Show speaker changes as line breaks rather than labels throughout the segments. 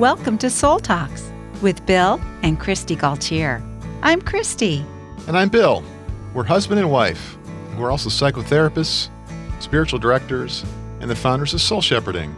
Welcome to Soul Talks with Bill and Kristi Gaultiere. I'm Christy.
And I'm Bill. We're husband and wife. We're also psychotherapists, spiritual directors, and the founders of Soul Shepherding.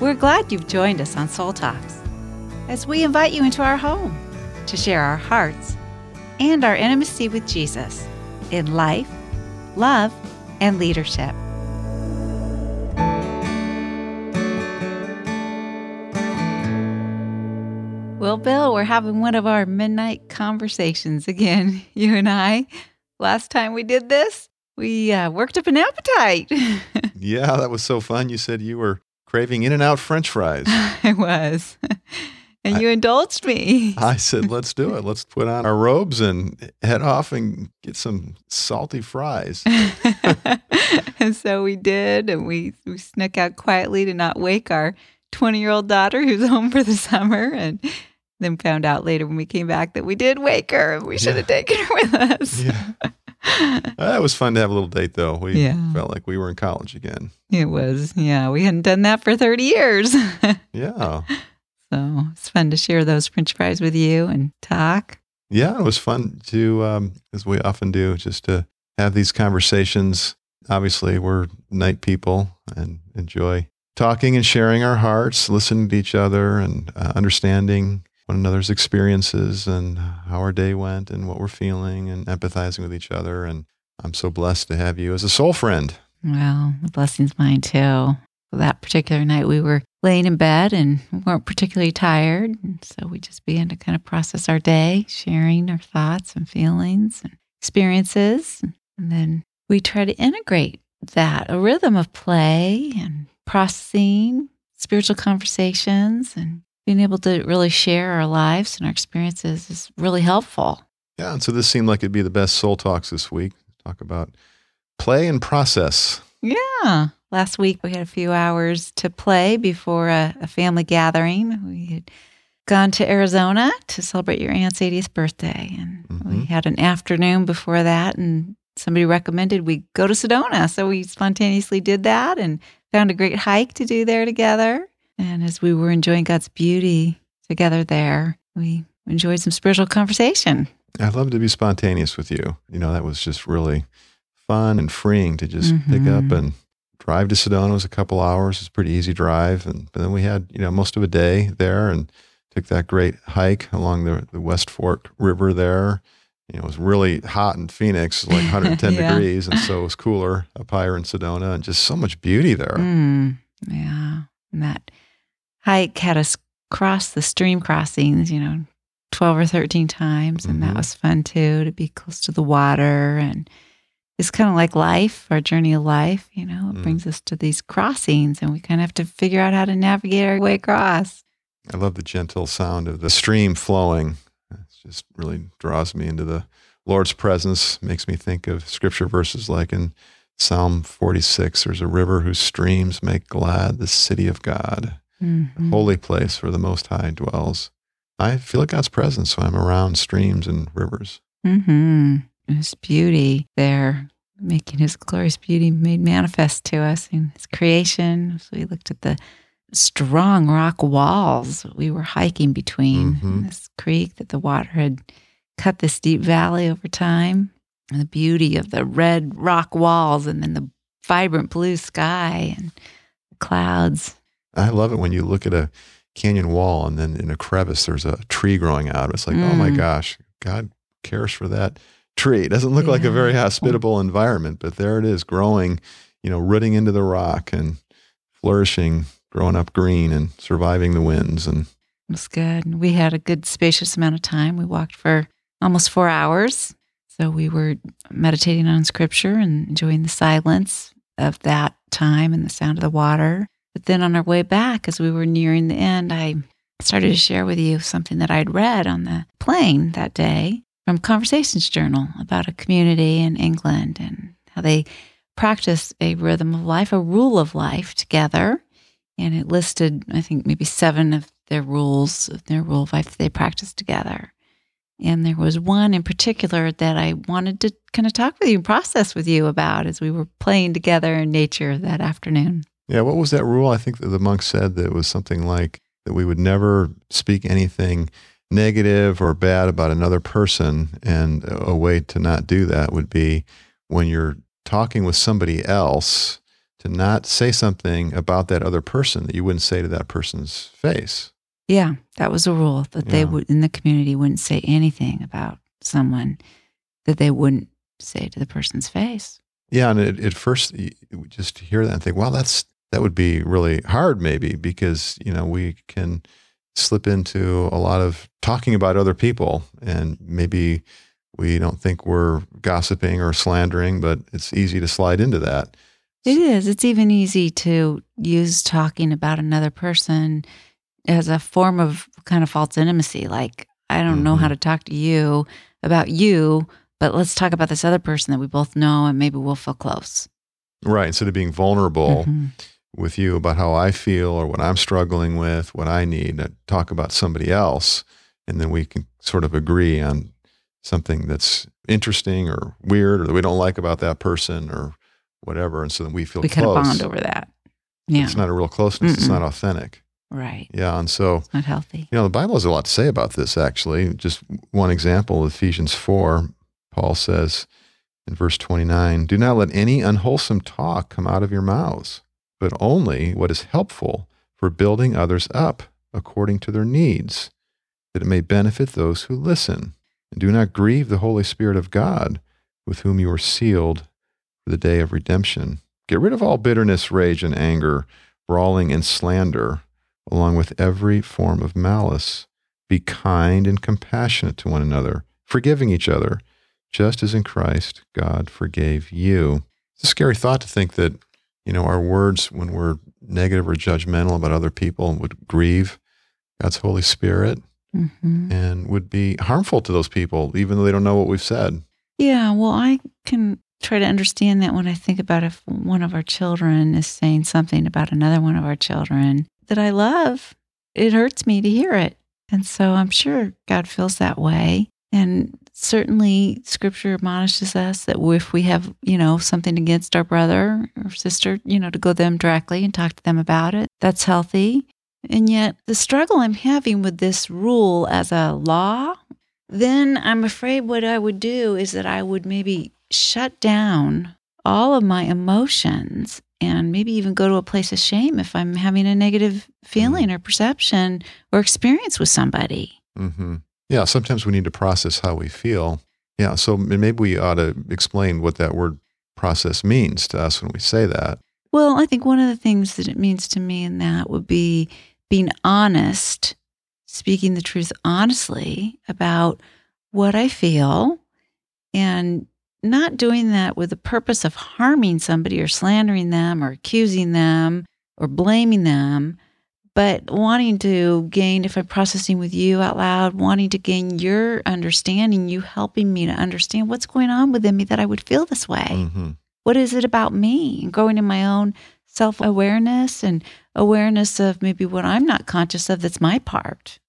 We're glad you've joined us on Soul Talks as we invite you into our home to share our hearts and our intimacy with Jesus in life, love, and leadership. Well, Bill, we're having one of our midnight conversations again, you and I. Last time we did this, we uh, worked up an appetite.
yeah, that was so fun. You said you were craving In and Out French fries.
I was. And I, you indulged me.
I said, let's do it. Let's put on our robes and head off and get some salty fries.
and so we did. And we, we snuck out quietly to not wake our 20 year old daughter who's home for the summer. And then found out later when we came back that we did wake her and we should have taken her with us. Yeah.
Uh, it was fun to have a little date though. We yeah. felt like we were in college again.
It was. Yeah. We hadn't done that for 30 years.
yeah.
So it's fun to share those french fries with you and talk.
Yeah, it was fun to, um, as we often do, just to have these conversations. Obviously, we're night people and enjoy talking and sharing our hearts, listening to each other and uh, understanding one another's experiences and how our day went and what we're feeling and empathizing with each other. And I'm so blessed to have you as a soul friend.
Well, the blessing's mine too. That particular night, we were laying in bed and weren't particularly tired. And so we just began to kind of process our day, sharing our thoughts and feelings and experiences. And then we try to integrate that, a rhythm of play and processing, spiritual conversations, and being able to really share our lives and our experiences is really helpful.
Yeah. And so this seemed like it'd be the best soul talks this week. Talk about play and process.
Yeah. Last week we had a few hours to play before a, a family gathering. We had gone to Arizona to celebrate your aunt's 80th birthday. And mm-hmm. we had an afternoon before that, and somebody recommended we go to Sedona. So we spontaneously did that and found a great hike to do there together. And as we were enjoying God's beauty together there, we enjoyed some spiritual conversation.
I'd love to be spontaneous with you. You know, that was just really fun and freeing to just mm-hmm. pick up mm-hmm. and drive to Sedona. It was a couple hours. It's a pretty easy drive. And then we had, you know, most of a day there and took that great hike along the, the West Fork River there. You know, it was really hot in Phoenix, like 110 yeah. degrees. And so it was cooler up higher in Sedona and just so much beauty there.
Mm, yeah. And that hike had us cross the stream crossings, you know, 12 or 13 times. And mm-hmm. that was fun too, to be close to the water. And it's kind of like life, our journey of life, you know, it mm. brings us to these crossings and we kind of have to figure out how to navigate our way across.
I love the gentle sound of the stream flowing. It just really draws me into the Lord's presence, makes me think of scripture verses like in Psalm 46 there's a river whose streams make glad the city of God mm-hmm. holy place where the Most High dwells. I feel like God's presence when I'm around streams and rivers.
Mm-hmm. His beauty there, making His glorious beauty made manifest to us in His creation. So we looked at the strong rock walls we were hiking between mm-hmm. this creek that the water had cut this deep valley over time and the beauty of the red rock walls and then the vibrant blue sky and the clouds
I love it when you look at a canyon wall and then in a crevice there's a tree growing out. It's like, mm. oh my mm. gosh, God cares for that tree. It doesn't look yeah. like a very hospitable environment, but there it is growing, you know, rooting into the rock and flourishing, growing up green and surviving the winds and
it was good. We had a good spacious amount of time. We walked for almost 4 hours. So we were meditating on scripture and enjoying the silence of that time and the sound of the water. But then on our way back, as we were nearing the end, I started to share with you something that I'd read on the plane that day from Conversations Journal about a community in England and how they practice a rhythm of life, a rule of life together. And it listed, I think, maybe seven of their rules, their rule of life that they practice together. And there was one in particular that I wanted to kind of talk with you and process with you about as we were playing together in nature that afternoon.
Yeah, what was that rule? I think that the monk said that it was something like that we would never speak anything negative or bad about another person. And a way to not do that would be when you're talking with somebody else to not say something about that other person that you wouldn't say to that person's face.
Yeah, that was a rule that they would in the community wouldn't say anything about someone that they wouldn't say to the person's face.
Yeah, and at, at first, you just hear that and think, "Well, that's that would be really hard, maybe, because you know we can slip into a lot of talking about other people, and maybe we don't think we're gossiping or slandering, but it's easy to slide into that.
It is. It's even easy to use talking about another person as a form of kind of false intimacy. Like, I don't know how
Mhm.
to talk to you about you, but let's talk about this other person that we both know and maybe we'll feel close.
Right? Instead of being vulnerable
Mhm.
With you about how I feel or what I'm struggling with, what I need, uh, talk about somebody else, and then we can sort of agree on something that's interesting or weird or that we don't like about that person or whatever, and so then we feel
We
close.
kind of bond over that. Yeah.
It's not a real closeness. It's
Mm-mm.
not authentic.
right.
Yeah, and so
It's not healthy.
you know the Bible has a lot to say about this. Actually, just one example, Ephesians four, Paul says in verse twenty nine, "Do not let any unwholesome talk come out of your mouths, but only what is helpful for building others up according to their needs, that it may benefit those who listen. And do not grieve the Holy Spirit of God, with whom you are sealed for the day of redemption. Get rid of all bitterness, rage, and anger, brawling, and slander, along with every form of malice. Be kind and compassionate to one another, forgiving each other, just as in Christ God forgave you. It's a scary thought to think that, you know, our words, when we're negative or judgmental about other people, would grieve God's Holy Spirit
hmm
and would be harmful to those people, even though they don't know what we've said.
Yeah. Well, I can try to understand that when I think about if one of our children is saying something about another one of our children that I love, it hurts me to hear it. And so I'm sure God feels that way. And certainly scripture admonishes us that if we have, you know, something against our brother or sister, you know, to go to them directly and talk to them about it. That's healthy. And yet the struggle I'm having with this rule as a law, then I'm afraid what I would do is that I would maybe shut down all of my emotions and maybe even go to a place of shame if I'm having a negative feeling or perception or experience with somebody.
Mm hmm Yeah, sometimes we need to process how we feel. Yeah, so maybe we ought to explain what that word process means to us when we say that.
Well, I think one of the things that it means to me in that would be being honest, speaking the truth honestly about what I feel and not doing that with the purpose of harming somebody or slandering them or accusing them or blaming them, but wanting to gain, if I'm processing with you out loud, wanting to gain your understanding, you helping me to understand what's going on within me that I would feel this way
hmm
what is it about me and growing in my own self awareness and awareness of maybe what I'm not conscious of that's my part.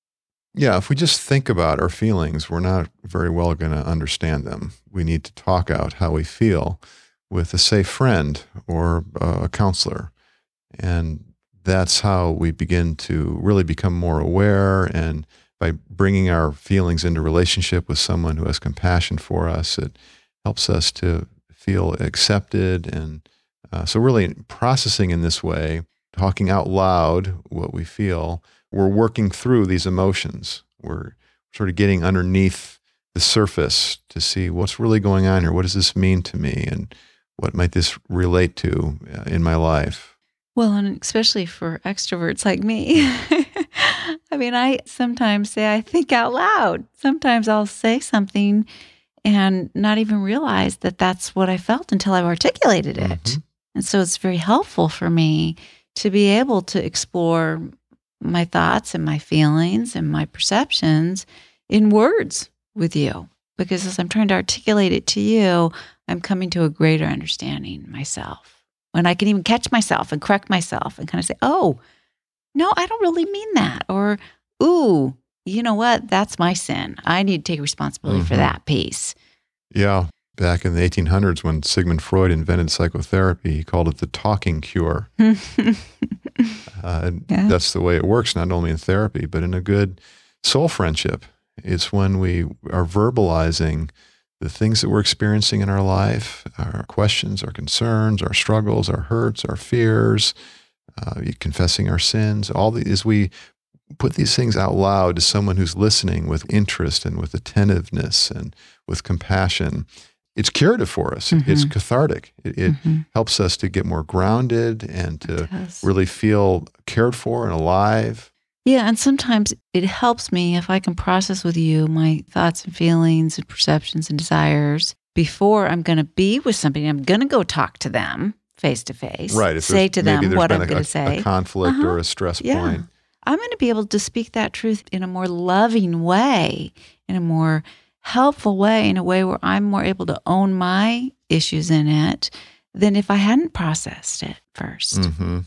Yeah, if we just think about our feelings, we're not very well going to understand them. We need to talk out how we feel with a safe friend or a counselor. And that's how we begin to really become more aware. And by bringing our feelings into relationship with someone who has compassion for us, it helps us to feel accepted. And uh, so, really, processing in this way, talking out loud what we feel, we're working through these emotions. We're sort of getting underneath the surface to see what's really going on here. What does this mean to me? And what might this relate to uh, in my life?
Well, and especially for extroverts like me. I mean, I sometimes say I think out loud. Sometimes I'll say something and not even realize that that's what I felt until I've articulated it.
Mhm.
And so it's very helpful for me to be able to explore my thoughts and my feelings and my perceptions in words with you. Because as I'm trying to articulate it to you, I'm coming to a greater understanding myself. When I can even catch myself and correct myself and kind of say, oh, no, I don't really mean that. Or, ooh, you know what? That's my sin. I need to take responsibility for
Mhm.
that piece.
Yeah. back in the 1800s when Sigmund Freud invented psychotherapy. He called it the talking cure. uh, yeah. That's the way it works, not only in therapy, but in a good soul friendship. It's when we are verbalizing the things that we're experiencing in our life, our questions, our concerns, our struggles, our hurts, our fears, uh, confessing our sins, all the, as we put these things out loud to someone who's listening with interest and with attentiveness and with compassion, it's curative for us. Mm-hmm. It's cathartic. It, it mm-hmm. helps us to get more grounded and to really feel cared for and alive.
Yeah, and sometimes it helps me if I can process with you my thoughts and feelings and perceptions and desires before I'm going to be with somebody. I'm going to go talk to them face to face.
Right.
say to them what I'm going to say.
A conflict uh-huh. or a stress yeah. point.
I'm going to be able to speak that truth in a more loving way, in a more helpful way, in a way where I'm more able to own my issues in it than if I hadn't processed it 1st
mm-hmm.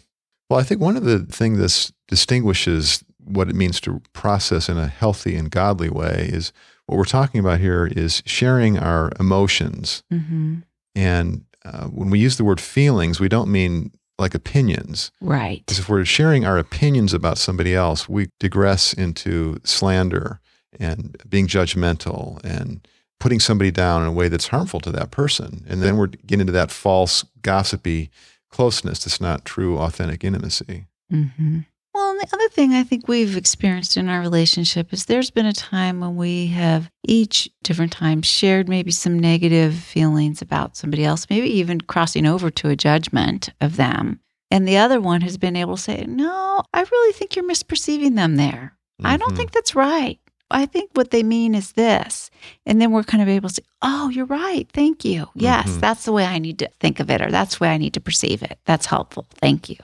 Well, I think one of the things that distinguishes what it means to process in a healthy and godly way is what we're talking about here is sharing our emotions. Mm-hmm. And uh, when we use the word feelings, we don't mean like opinions.
Right.
Because if we're sharing our opinions about somebody else, we digress into slander and being judgmental and putting somebody down in a way that's harmful to that person. And then we're getting into that false, gossipy closeness that's not true, authentic intimacy.
Mm-hmm. Well, and the other thing I think we've experienced in our relationship is there's been a time when we have each different times shared maybe some negative feelings about somebody else, maybe even crossing over to a judgment of them. And the other one has been able to say, No, I really think you're misperceiving them there. Mm-hmm. I don't mm-hmm. think that's right. I think what they mean is this. And then we're kind of able to say, oh, you're right. Thank you. Yes, mm-hmm. that's the way I need to think of it, or that's the way I need to perceive it. That's helpful. Thank you.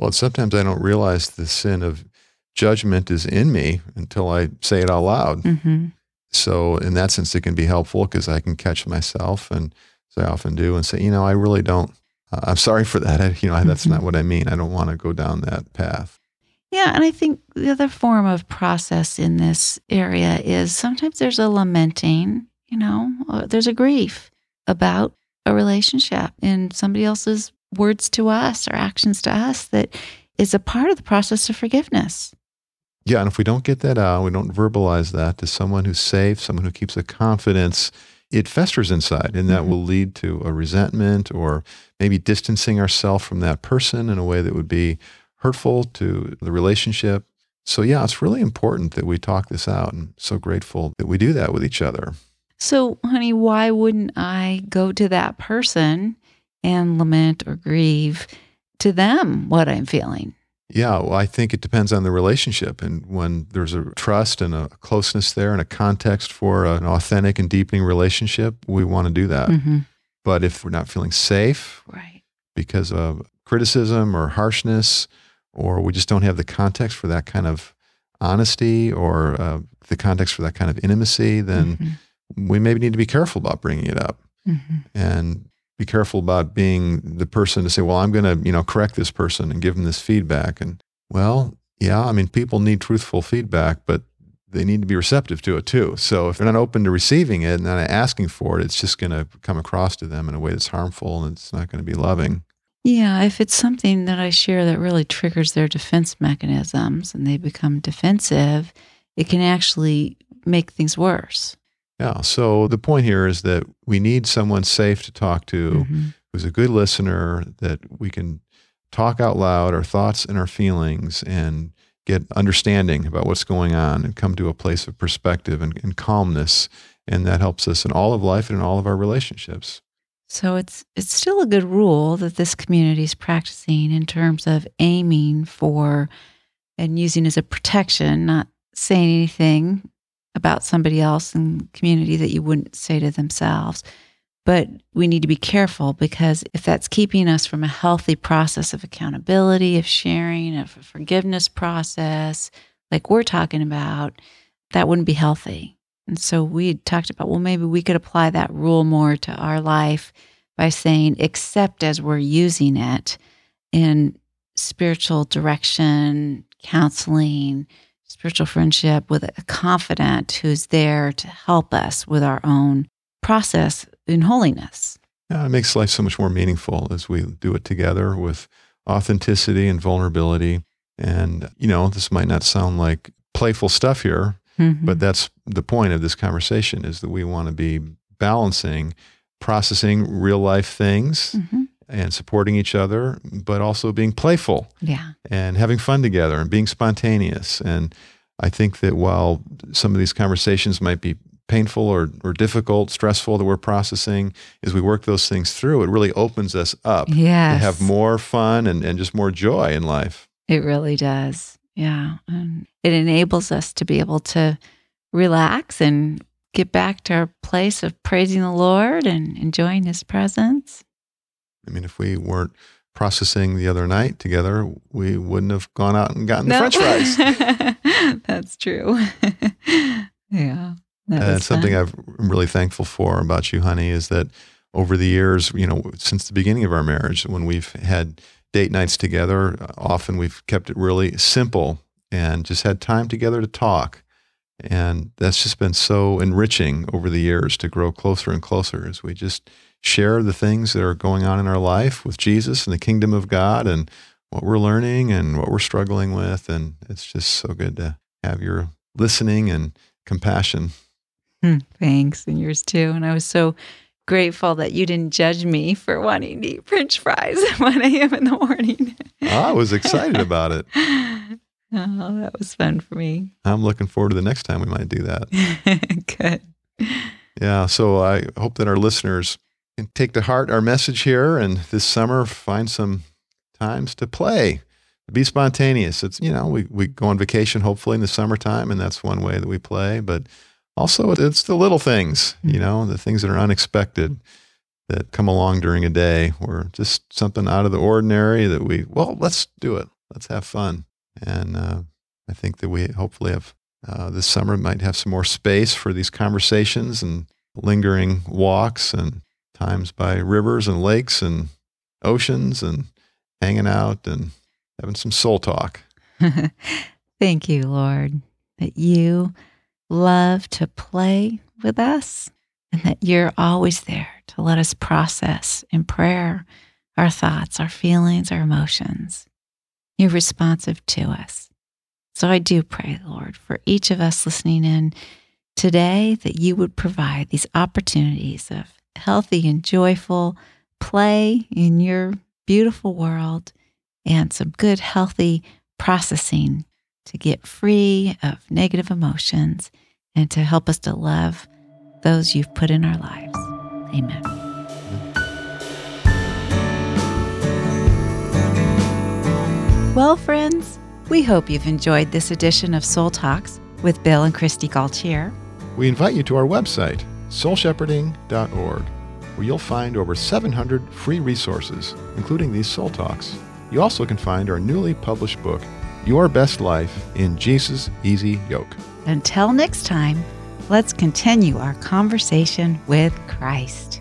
Well, sometimes I don't realize the sin of judgment is in me until I say it out loud. Mm-hmm. So, in that sense, it can be helpful because I can catch myself, and as I often do, and say, you know, I really don't. Uh, I'm sorry for that. I, you know, that's mm-hmm. not what I mean. I don't want to go down that path.
Yeah, and I think the other form of process in this area is sometimes there's a lamenting. You know, uh, there's a grief about a relationship and somebody else's words to us or actions to us that is a part of the process of forgiveness.
Yeah, and if we don't get that out, we don't verbalize that to someone who's safe, someone who keeps a confidence, it festers inside, and that mm-hmm. will lead to a resentment or maybe distancing ourselves from that person in a way that would be hurtful to the relationship. So, yeah, it's really important that we talk this out, and so grateful that we do that with each other.
So, honey, why wouldn't I go to that person and lament or grieve to them what I'm feeling.
Yeah, well, I think it depends on the relationship. And when there's a trust and a closeness there and a context for an authentic and deepening relationship, we want to do that. Mm-hmm. But if we're not feeling safe
right.
because of criticism or harshness, or we just don't have the context for that kind of honesty or uh, the context for that kind of intimacy, then mm-hmm. we maybe need to be careful about bringing it up. Mm-hmm. And be careful about being the person to say, well, I'm going to, you know, correct this person and give them this feedback. And well, yeah, I mean, people need truthful feedback, but they need to be receptive to it too. So if they're not open to receiving it and not asking for it, it's just going to come across to them in a way that's harmful and it's not going to be loving.
Yeah, if it's something that I share that really triggers their defense mechanisms and they become defensive, it can actually make things worse.
Yeah. So the point here is that we need someone safe to talk to mm-hmm. who's a good listener, that we can talk out loud our thoughts and our feelings and get understanding about what's going on and come to a place of perspective and, and calmness. And that helps us in all of life and in all of our relationships.
So it's it's still a good rule that this community is practicing in terms of aiming for and using as a protection, not saying anything about somebody else in community that you wouldn't say to themselves. But we need to be careful because if that's keeping us from a healthy process of accountability, of sharing, of a forgiveness process, like we're talking about, that wouldn't be healthy. And so we talked about, well, maybe we could apply that rule more to our life by saying, except as we're using it in spiritual direction, counseling, spiritual friendship with a confidant who's there to help us with our own process in holiness.
Yeah, it makes life so much more meaningful as we do it together with authenticity and vulnerability. And, you know, this might not sound like playful stuff here, mm-hmm. but that's the point of this conversation is that we want to be balancing processing real life things mm-hmm. And supporting each other, but also being playful.
Yeah.
And having fun together and being spontaneous. And I think that while some of these conversations might be painful or, or difficult, stressful that we're processing, as we work those things through, it really opens us up
yes.
to have more fun and, and just more joy in life.
It really does. Yeah. And it enables us to be able to relax and get back to our place of praising the Lord and enjoying his presence.
I mean, if we weren't processing the other night together, we wouldn't have gone out and gotten the french
fries. That's true. yeah.
That uh, something I'm really thankful for about you, honey, is that over the years, you know, since the beginning of our marriage, when we've had date nights together, often we've kept it really simple and just had time together to talk. And that's just been so enriching over the years to grow closer and closer as we just share the things that are going on in our life with Jesus and the kingdom of God and what we're learning and what we're struggling with. And it's just so good to have your listening and compassion.
Hmm, thanks, and yours too. And I was so grateful that you didn't judge me for wanting to eat French fries at 1 a.m. in the morning.
I was excited about it.
Oh, that was fun for me.
I'm looking forward to the next time we might do
that. Good.
Yeah. So I hope that our listeners can take to heart our message here and this summer find some times to play, be spontaneous. It's, you know, we, we go on vacation hopefully in the summertime, and that's one way that we play. But also, it's the little things, you mm-hmm. know, the things that are unexpected that come along during a day or just something out of the ordinary that we, well, let's do it. Let's have fun. And uh, I think that we hopefully have uh, this summer might have some more space for these conversations and lingering walks and times by rivers and lakes and oceans and hanging out and having some soul talk.
Thank you, Lord, that you love to play with us and that you're always there to let us process in prayer our thoughts, our feelings, our emotions. You're responsive to us. So I do pray, Lord, for each of us listening in today that you would provide these opportunities of healthy and joyful play in your beautiful world and some good, healthy processing to get free of negative emotions and to help us to love those you've put in our lives. Amen. Well, friends, we hope you've enjoyed this edition of Soul Talks with Bill and Kristi Gaultiere.
We invite you to our website, soulshepherding.org, where you'll find over 700 free resources, including these Soul Talks. You also can find our newly published book, your Best Life in Jesus' Easy Yoke.
Until next time, let's continue our conversation with Christ.